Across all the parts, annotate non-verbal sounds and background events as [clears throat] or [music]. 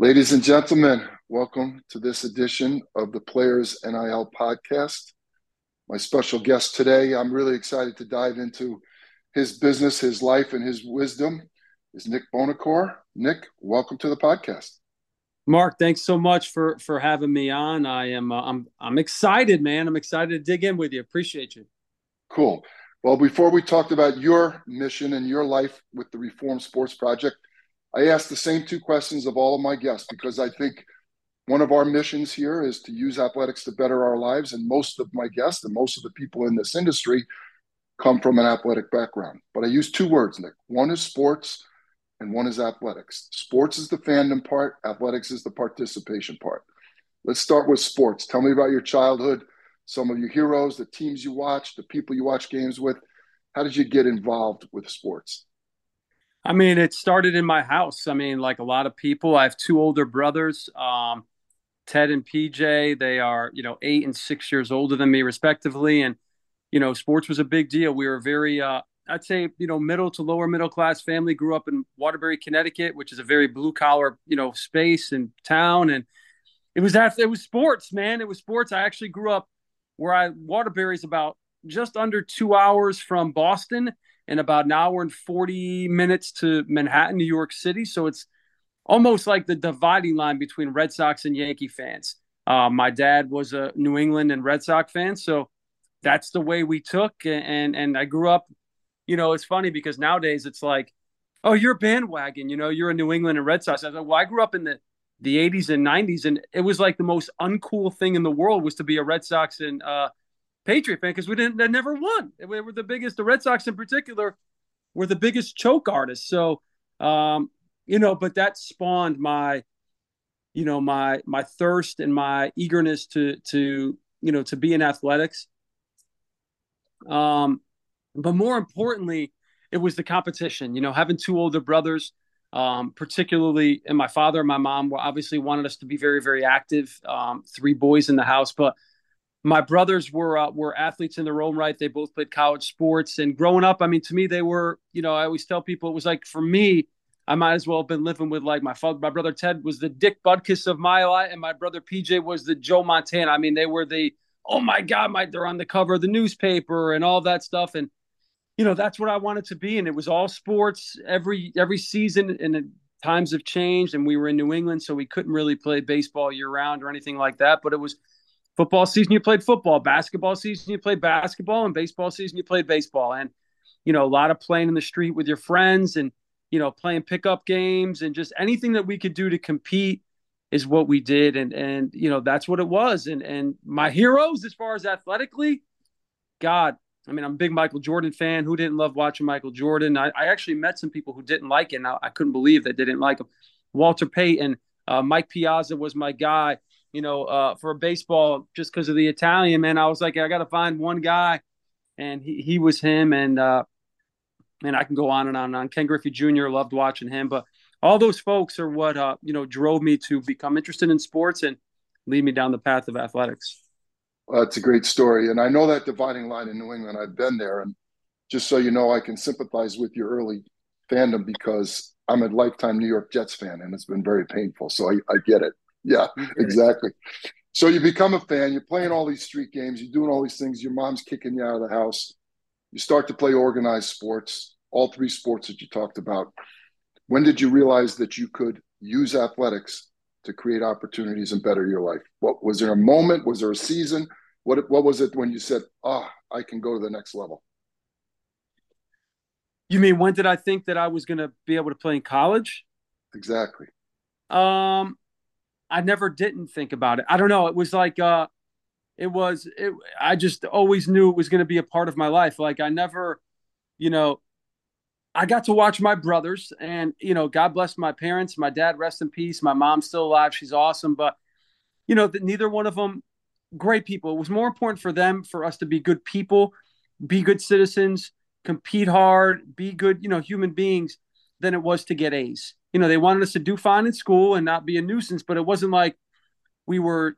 Ladies and gentlemen, welcome to this edition of the Players NIL podcast. My special guest today, I'm really excited to dive into his business, his life, and his wisdom, is Nick Buonocore. Nick, welcome to the podcast. Mark, thanks so much for for having me on. I am uh, I'm I'm excited, man. I'm excited to dig in with you. Appreciate you. Cool. Well, before we talked about your mission and your life with the Reform Sports Project, I asked the same two questions of all of my guests because I think one of our missions here is to use athletics to better our lives. And most of my guests and most of the people in this industry come from an athletic background. But I use two words, Nick. One is sports and one is athletics. Sports is the fandom part, athletics is the participation part. Let's start with sports. Tell me about your childhood, some of your heroes, the teams you watch, the people you watch games with. How did you get involved with sports? I mean, it started in my house. I mean, like a lot of people, I have two older brothers, um, Ted and PJ. They are, you know, eight and six years older than me, respectively. And, you know, sports was a big deal. We were very, uh, I'd say, you know, middle to lower middle class family. Grew up in Waterbury, Connecticut, which is a very blue collar, you know, space and town. And it was that it was sports, man. It was sports. I actually grew up where I Waterbury is about just under two hours from Boston in about an hour and 40 minutes to Manhattan, New York City. So it's almost like the dividing line between Red Sox and Yankee fans. Uh, my dad was a New England and Red Sox fan, so that's the way we took. And and I grew up, you know, it's funny because nowadays it's like, oh, you're a bandwagon, you know, you're a New England and Red Sox. I said, well, I grew up in the the 80s and 90s, and it was like the most uncool thing in the world was to be a Red Sox and uh, Patriot fan because we didn't they never won. We were the biggest. The Red Sox in particular were the biggest choke artists. So um, you know, but that spawned my you know my my thirst and my eagerness to to you know to be in athletics. Um, but more importantly, it was the competition. You know, having two older brothers. Um, particularly, and my father and my mom were obviously wanted us to be very, very active. Um, three boys in the house, but my brothers were uh, were athletes in their own right. They both played college sports, and growing up, I mean, to me, they were. You know, I always tell people it was like for me, I might as well have been living with like my father. My brother Ted was the Dick Butkus of my life, and my brother PJ was the Joe Montana. I mean, they were the oh my god, my they're on the cover of the newspaper and all that stuff, and you know that's what I wanted to be, and it was all sports every every season, and times have changed, and we were in New England, so we couldn't really play baseball year round or anything like that, but it was football season you played football. Basketball season you played basketball. And baseball season you played baseball. And you know a lot of playing in the street with your friends and you know playing pickup games and just anything that we could do to compete is what we did. And and you know that's what it was. And and my heroes as far as athletically god i mean i'm a big michael jordan fan. Who didn't love watching michael jordan? I, I actually met some people who didn't like it. And I, I couldn't believe that they didn't like him. Walter payton uh, mike piazza was my guy you know, uh, for baseball just because of the Italian man. I was like, I got to find one guy, and he, he was him. And uh, I can go on and on and on. Ken Griffey Jr. loved watching him, but all those folks are what uh, you know drove me to become interested in sports and lead me down the path of athletics. Well, that's a great story, and I know that dividing line in New England. I've been there, and just so you know, I can sympathize with your early fandom because I'm a lifetime New York Jets fan, and it's been very painful. So I, I get it. Yeah, exactly. So you become a fan, you're playing all these street games, you're doing all these things, your mom's kicking you out of the house. You start to play organized sports, all three sports that you talked about. When did you realize that you could use athletics to create opportunities and better your life? What was there a moment? Was there a season? What what was it when you said, "Ah, oh, I can go to the next level"? You mean when did I think that I was going to be able to play in college? Exactly. Um, I never didn't think about it. I don't know. It was like uh it was it I just always knew it was going to be a part of my life. Like I never, you know, I got to watch my brothers and you know, God bless my parents, my dad rest in peace, my mom's still alive, she's awesome, but you know, that neither one of them great people. It was more important for them for us to be good people, be good citizens, compete hard, be good, you know, human beings than it was to get A's you know, they wanted us to do fine in school and not be a nuisance, but it wasn't like we were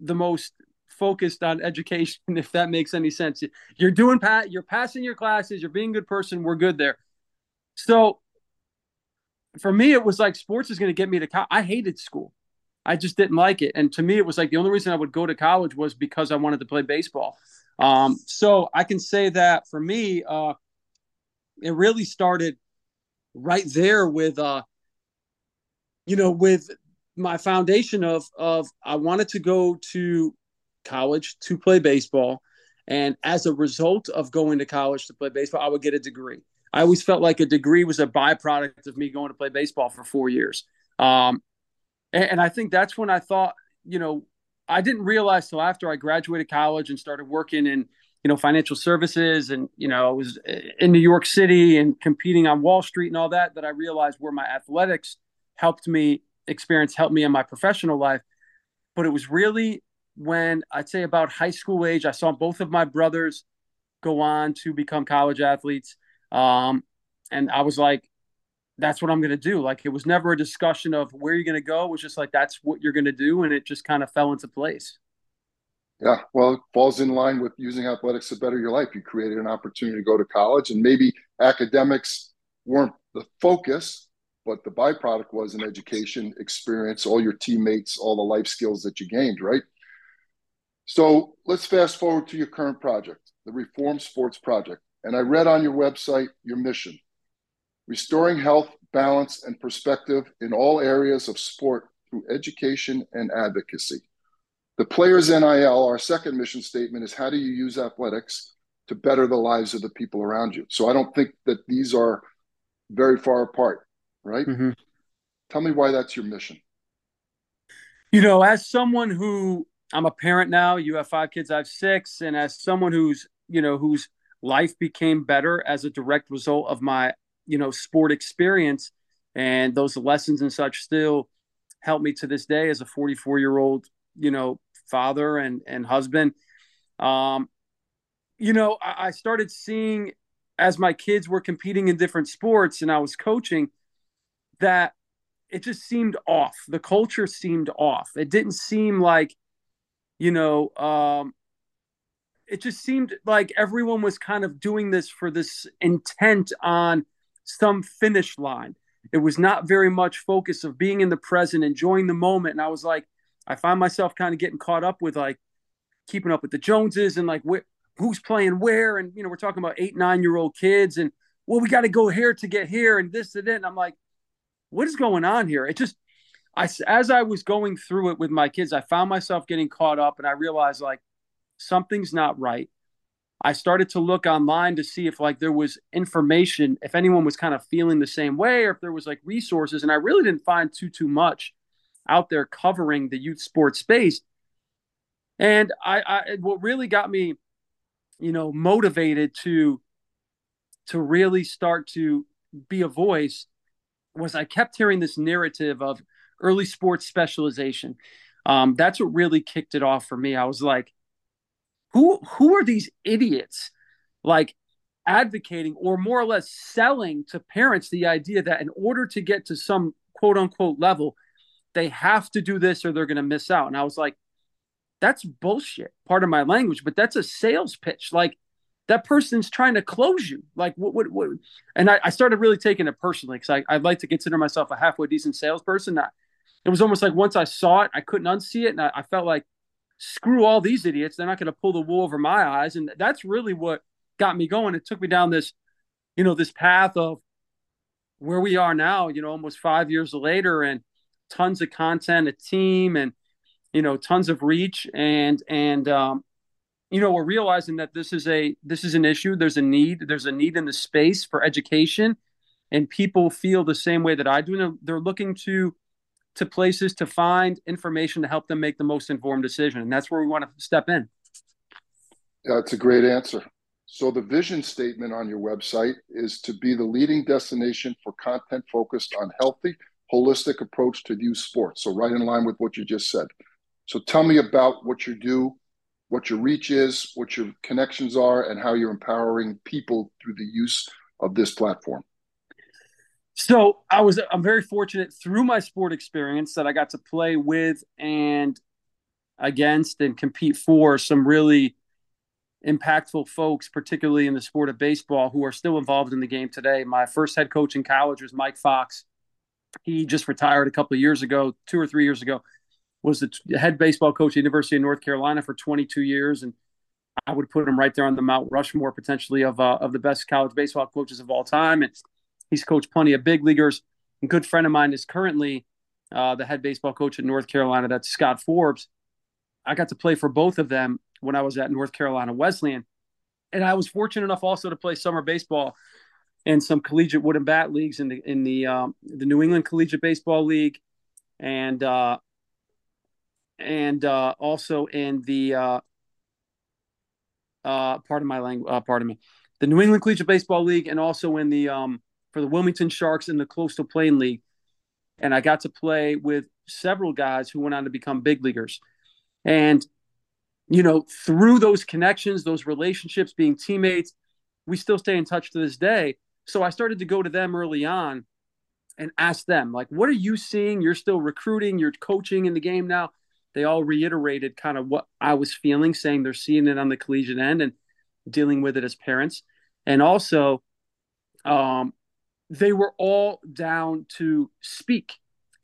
the most focused on education, [laughs] if that makes any sense. You're doing pat, you're passing your classes, you're being a good person, we're good there. So for me, it was like sports is going to get me to college. I hated school. I just didn't like it. And to me, it was like the only reason I would go to college was because I wanted to play baseball. Um, so I can say that for me, uh, it really started right there with, uh, you know, with my foundation of of I wanted to go to college to play baseball, and as a result of going to college to play baseball, I would get a degree. I always felt like a degree was a byproduct of me going to play baseball for four years. Um, and, and I think that's when I thought, you know, I didn't realize till after I graduated college and started working in, you know, financial services and, you know, I was in New York City and competing on Wall Street and all that, that I realized where my athletics helped me experience, helped me in my professional life. But it was really when I'd say about high school age, I saw both of my brothers go on to become college athletes. Um, and I was like, that's what I'm going to do. Like it was never a discussion of where you're going to go. It was just like, that's what you're going to do. And it just kind of fell into place. Yeah. Well, it falls in line with using athletics to better your life. You created an opportunity to go to college and maybe academics weren't the focus, but the byproduct was an education experience, all your teammates, all the life skills that you gained, right? So let's fast forward to your current project, the Reform Sports Project. And I read on your website your mission restoring health, balance, and perspective in all areas of sport through education and advocacy. The Players NIL, our second mission statement, is how do you use athletics to better the lives of the people around you? So I don't think that these are very far apart, right? Mm-hmm. Tell me why that's your mission. You know, as someone who I'm a parent now, you have five kids, I have six, and as someone who's, you know, whose life became better as a direct result of my you know sport experience and those lessons and such still help me to this day as a 44 year old you know father and and husband um you know I, I started seeing as my kids were competing in different sports and i was coaching that it just seemed off the culture seemed off it didn't seem like you know um it just seemed like everyone was kind of doing this for this intent on some finish line. It was not very much focus of being in the present, enjoying the moment. And I was like, I find myself kind of getting caught up with like keeping up with the Joneses and like wh- who's playing where. And, you know, we're talking about eight, nine year old kids and, well, we got to go here to get here and this and that. And I'm like, what is going on here? It just, I, as I was going through it with my kids, I found myself getting caught up and I realized like something's not right. I started to look online to see if like there was information, if anyone was kind of feeling the same way, or if there was like resources. And I really didn't find too too much out there covering the youth sports space. And I, I what really got me, you know, motivated to to really start to be a voice was I kept hearing this narrative of early sports specialization. Um, that's what really kicked it off for me. I was like, who who are these idiots like advocating or more or less selling to parents the idea that in order to get to some quote unquote level they have to do this or they're going to miss out and i was like that's bullshit part of my language but that's a sales pitch like that person's trying to close you like what what, what? and I, I started really taking it personally because I, i'd like to consider myself a halfway decent salesperson I, it was almost like once i saw it i couldn't unsee it and I, I felt like screw all these idiots. They're not going to pull the wool over my eyes. And that's really what got me going. It took me down this, you know, this path of where we are now, you know, almost five years later and tons of content, a team and, you know, tons of reach. And, and, um, you know, we're realizing that this is a, this is an issue. There's a need, there's a need in the space for education and people feel the same way that I do. They're looking to, to places to find information to help them make the most informed decision. And that's where we want to step in. That's a great answer. So, the vision statement on your website is to be the leading destination for content focused on healthy, holistic approach to youth sports. So, right in line with what you just said. So, tell me about what you do, what your reach is, what your connections are, and how you're empowering people through the use of this platform. So I was I'm very fortunate through my sport experience that I got to play with and against and compete for some really impactful folks, particularly in the sport of baseball, who are still involved in the game today. My first head coach in college was Mike Fox. He just retired a couple of years ago, two or three years ago. Was the head baseball coach at the University of North Carolina for 22 years, and I would put him right there on the Mount Rushmore potentially of uh, of the best college baseball coaches of all time. And he's coached plenty of big leaguers. A good friend of mine is currently uh, the head baseball coach at North Carolina. That's Scott Forbes. I got to play for both of them when I was at North Carolina Wesleyan, and I was fortunate enough also to play summer baseball and some collegiate wooden bat leagues in the in the um, the New England Collegiate Baseball League, and uh, and uh, also in the uh, uh, my language, uh, pardon me, the New England Collegiate Baseball League, and also in the um, for the Wilmington Sharks in the Coastal Plain League, and I got to play with several guys who went on to become big leaguers, and you know through those connections, those relationships, being teammates, we still stay in touch to this day so I started to go to them early on and ask them, like, what are you seeing? You're still recruiting, you're coaching in the game now. They all reiterated kind of what I was feeling, saying they're seeing it on the collegiate end and dealing with it as parents. And also, um, they were all down to speak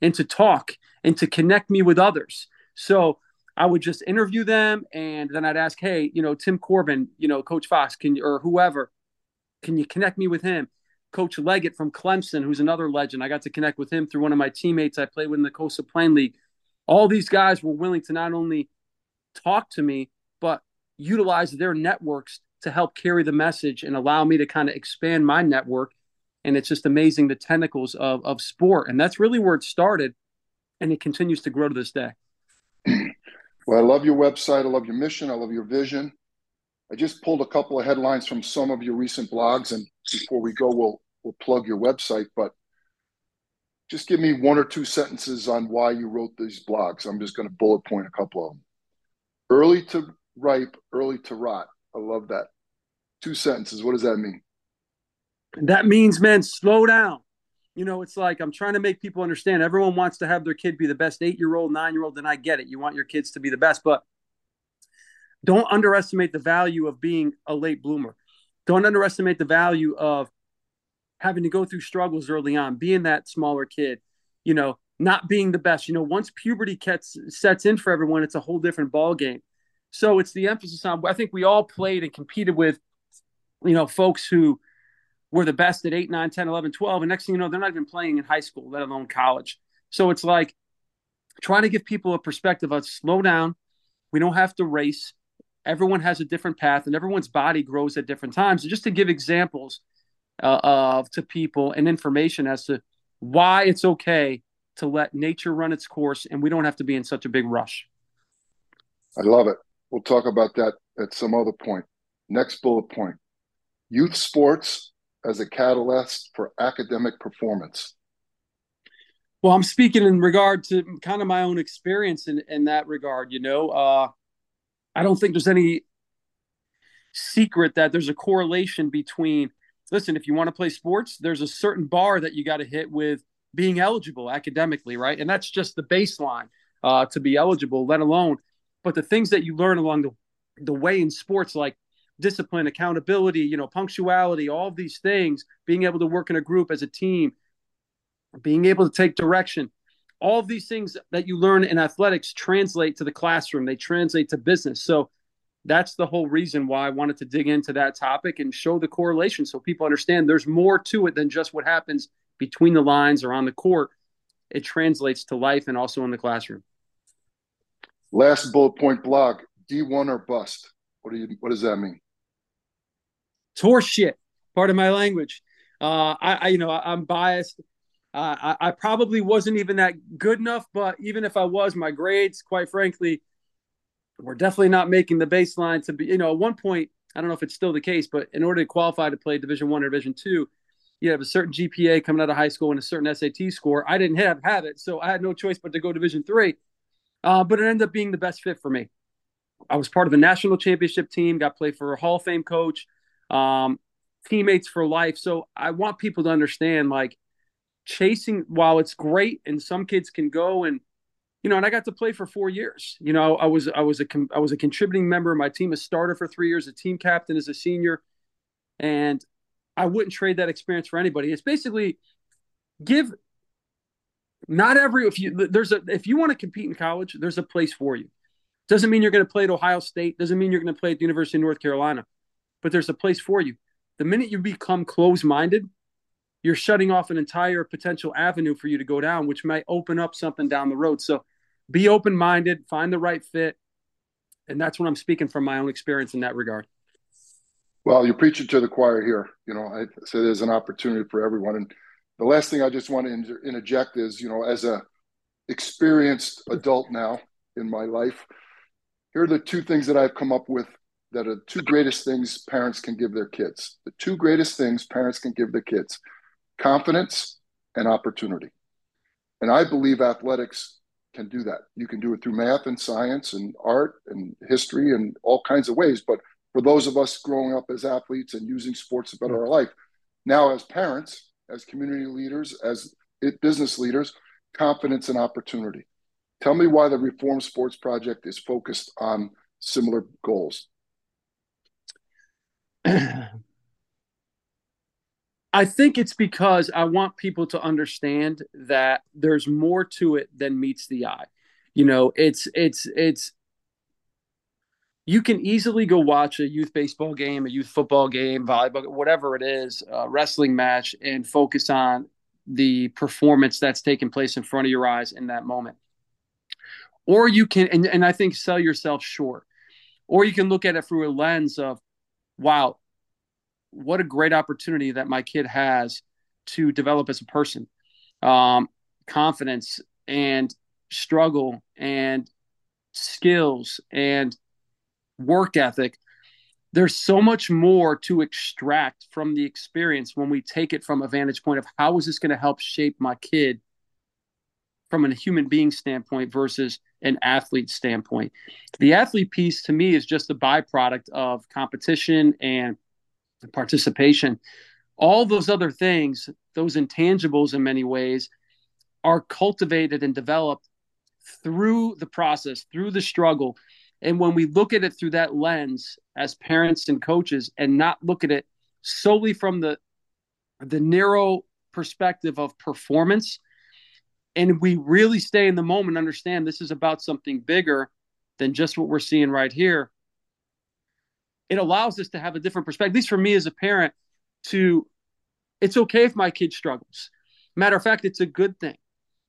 and to talk and to connect me with others. So I would just interview them and then I'd ask, hey, you know, Tim Corbin, you know, Coach Fox, can you, or whoever, can you connect me with him? Coach Leggett from Clemson, who's another legend. I got to connect with him through one of my teammates I played with in the Coastal Plain League. All these guys were willing to not only talk to me, but utilize their networks to help carry the message and allow me to kind of expand my network. And it's just amazing the tentacles of, of sport. And that's really where it started. And it continues to grow to this day. Well, I love your website. I love your mission. I love your vision. I just pulled a couple of headlines from some of your recent blogs, and before we go, we'll we'll plug your website. But just give me one or two sentences on why you wrote these blogs. I'm just going to bullet point a couple of them. Early to ripe, early to rot. I love that. Two sentences. What does that mean? That means, man, slow down. You know, it's like I'm trying to make people understand. Everyone wants to have their kid be the best eight year old, nine year old, and I get it. You want your kids to be the best, but don't underestimate the value of being a late bloomer. Don't underestimate the value of having to go through struggles early on, being that smaller kid, you know, not being the best. You know, once puberty gets, sets in for everyone, it's a whole different ball game. So it's the emphasis on. I think we all played and competed with, you know, folks who were the best at 8, 9, 10, 11, 12. And next thing you know, they're not even playing in high school, let alone college. So it's like trying to give people a perspective of slow down. We don't have to race everyone has a different path and everyone's body grows at different times. And just to give examples uh, of to people and information as to why it's okay to let nature run its course and we don't have to be in such a big rush. I love it. We'll talk about that at some other point. Next bullet point youth sports as a catalyst for academic performance. Well, I'm speaking in regard to kind of my own experience in, in that regard. You know, uh, I don't think there's any secret that there's a correlation between listen, if you want to play sports, there's a certain bar that you got to hit with being eligible academically, right? And that's just the baseline uh, to be eligible, let alone. But the things that you learn along the, the way in sports, like discipline, accountability, you know, punctuality, all these things, being able to work in a group as a team, being able to take direction, all these things that you learn in athletics translate to the classroom they translate to business so that's the whole reason why i wanted to dig into that topic and show the correlation so people understand there's more to it than just what happens between the lines or on the court. It translates to life and also in the classroom. Last bullet point blog d1 or bust? What do you what does that mean? Horse shit part of my language. Uh, I, I, you know i'm biased. Uh, I, I, probably wasn't even that good enough, but even if I was, my grades, quite frankly, were definitely not making the baseline to be. You know, at one point, I don't know if it's still the case, but in order to qualify to play Division One or Division Two, you have a certain GPA coming out of high school and a certain SAT score. I didn't have have it, so I had no choice but to go Division Three. Uh, but it ended up being the best fit for me. I was part of the national championship team, got played for a Hall of Fame coach, um, teammates for life. So I want people to understand, like chasing while it's great and some kids can go and you know and i got to play for four years you know i was i was a i was a contributing member of my team a starter for three years a team captain as a senior and i wouldn't trade that experience for anybody it's basically give not every if you there's a if you want to compete in college, there's a place for you. Doesn't mean you're going to play at Ohio State. Doesn't mean you're going to play at the University of North Carolina, but there's a place for you. The minute you become closed minded, you're shutting off an entire potential avenue for you to go down, which might open up something down the road. So be open minded, find the right fit. And that's what I'm speaking from my own experience in that regard. Well, you're preaching to the choir here. You know, I say there's an opportunity for everyone. And the last thing I just want to interject is, you know, as a experienced adult now in my life, here are the two things that I've come up with that are the two greatest things parents can give their kids. The two greatest things parents can give their kids confidence and opportunity. And I believe athletics can do that. You can do it through math and science and art and history and all kinds of ways. But for those of us growing up as athletes and using sports to better our life, now as parents, as community leaders, as business leaders, confidence and opportunity. Tell me why the Reform Sports Project is focused on similar goals. [clears throat] I think it's because I want people to understand that there's more to it than meets the eye. You know, it's it's it's you can easily go watch a youth baseball game, a youth football game, volleyball, whatever it is, a wrestling match, and focus on the performance that's taking place in front of your eyes in that moment. Or you can, and, and I think sell yourself short. Or you can look at it through a lens of, wow, what a great opportunity that my kid has to develop as a person. Um, confidence and struggle and skills and work ethic. There's so much more to extract from the experience when we take it from a vantage point of how is this going to help shape my kid from a human being standpoint versus an athlete standpoint. The athlete piece to me is just a byproduct of competition and participation, all those other things, those intangibles in many ways, are cultivated and developed through the process, through the struggle. And when we look at it through that lens as parents and coaches and not look at it solely from the the narrow perspective of performance and we really stay in the moment understand this is about something bigger than just what we're seeing right here it allows us to have a different perspective, at least for me as a parent, to it's okay if my kid struggles. Matter of fact, it's a good thing.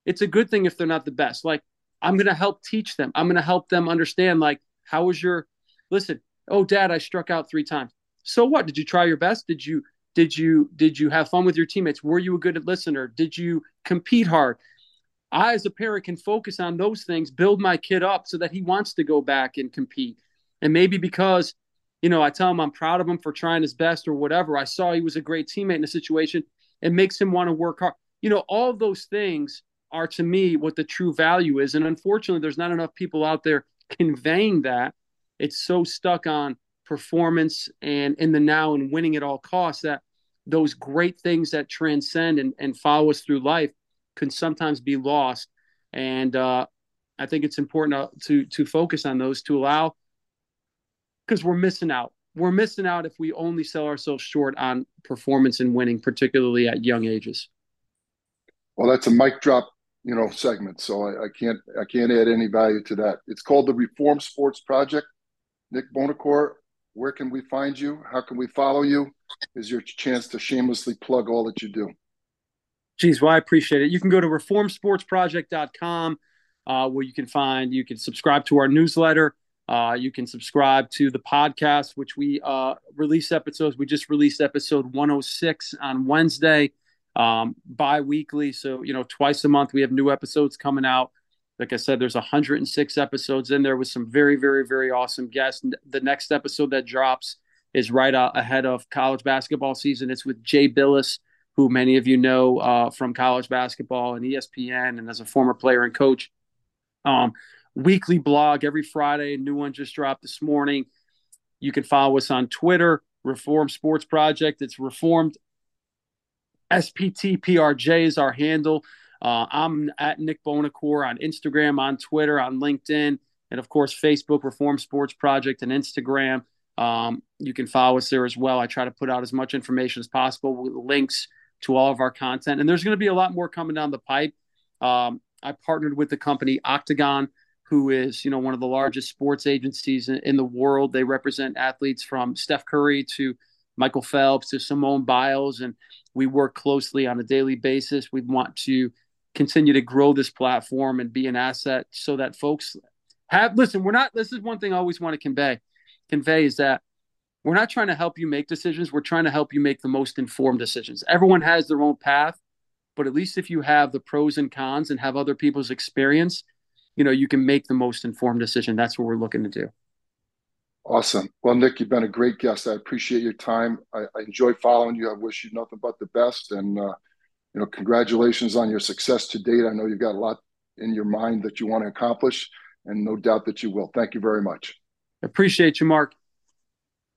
It's a good thing if they're not the best. Like, I'm going to help teach them. I'm going to help them understand, like, how was your, listen, oh, dad, I struck out three times. So what? Did you try your best? Did you, did you, did you have fun with your teammates? Were you a good listener? Did you compete hard? I, as a parent, can focus on those things, build my kid up so that he wants to go back and compete. And maybe because you know, I tell him I'm proud of him for trying his best or whatever. I saw he was a great teammate in a situation. It makes him want to work hard. You know, all those things are to me what the true value is. And unfortunately, there's not enough people out there conveying that. It's so stuck on performance and in the now and winning at all costs that those great things that transcend and, and follow us through life can sometimes be lost. And uh, I think it's important to, to, to focus on those to allow because we're missing out. We're missing out if we only sell ourselves short on performance and winning, particularly at young ages. Well, that's a mic drop, you know, segment. So I, I can't I can't add any value to that. It's called the Reform Sports Project. Nick Buonocore, where can we find you? How can we follow you? Is your chance to shamelessly plug all that you do? Geez, well, I appreciate it. You can go to reformsportsproject.com uh, where you can find, you can subscribe to our newsletter. Uh, you can subscribe to the podcast, which we uh, release episodes. We just released episode 106 on Wednesday, um, bi weekly. So, you know, twice a month we have new episodes coming out. Like I said, there's 106 episodes in there with some very, very, very awesome guests. The next episode that drops is right ahead of college basketball season. It's with Jay Bilas, who many of you know uh, from college basketball and ESPN and as a former player and coach. Um, weekly blog every Friday. New one just dropped this morning. You can follow us on Twitter, Reform Sports Project. It's Reformed SPTPRJ is our handle. Uh, I'm at Nick Buonocore on Instagram, on Twitter, on LinkedIn, and of course, Facebook, Reform Sports Project, and Instagram. Um, you can follow us there as well. I try to put out as much information as possible with links to all of our content. And there's going to be a lot more coming down the pipe Um, I partnered with the company Octagon, who is you know one of the largest sports agencies in, in, the world. They represent athletes from Steph Curry to Michael Phelps to Simone Biles, and we work closely on a daily basis. We want to continue to grow this platform and be an asset so that folks have listen. We're not. This is one thing I always want to convey. Convey is that we're not trying to help you make decisions. We're trying to help you make the most informed decisions. Everyone has their own path, but at least if you have the pros and cons and have other people's experience, you know, you can make the most informed decision. That's what we're looking to do. Awesome. Well, Nick, you've been a great guest. I appreciate your time. I, I enjoy following you. I wish you nothing but the best. And, uh, you know, congratulations on your success to date. I know you've got a lot in your mind that you want to accomplish, and no doubt that you will. Thank you very much. Appreciate you, Mark.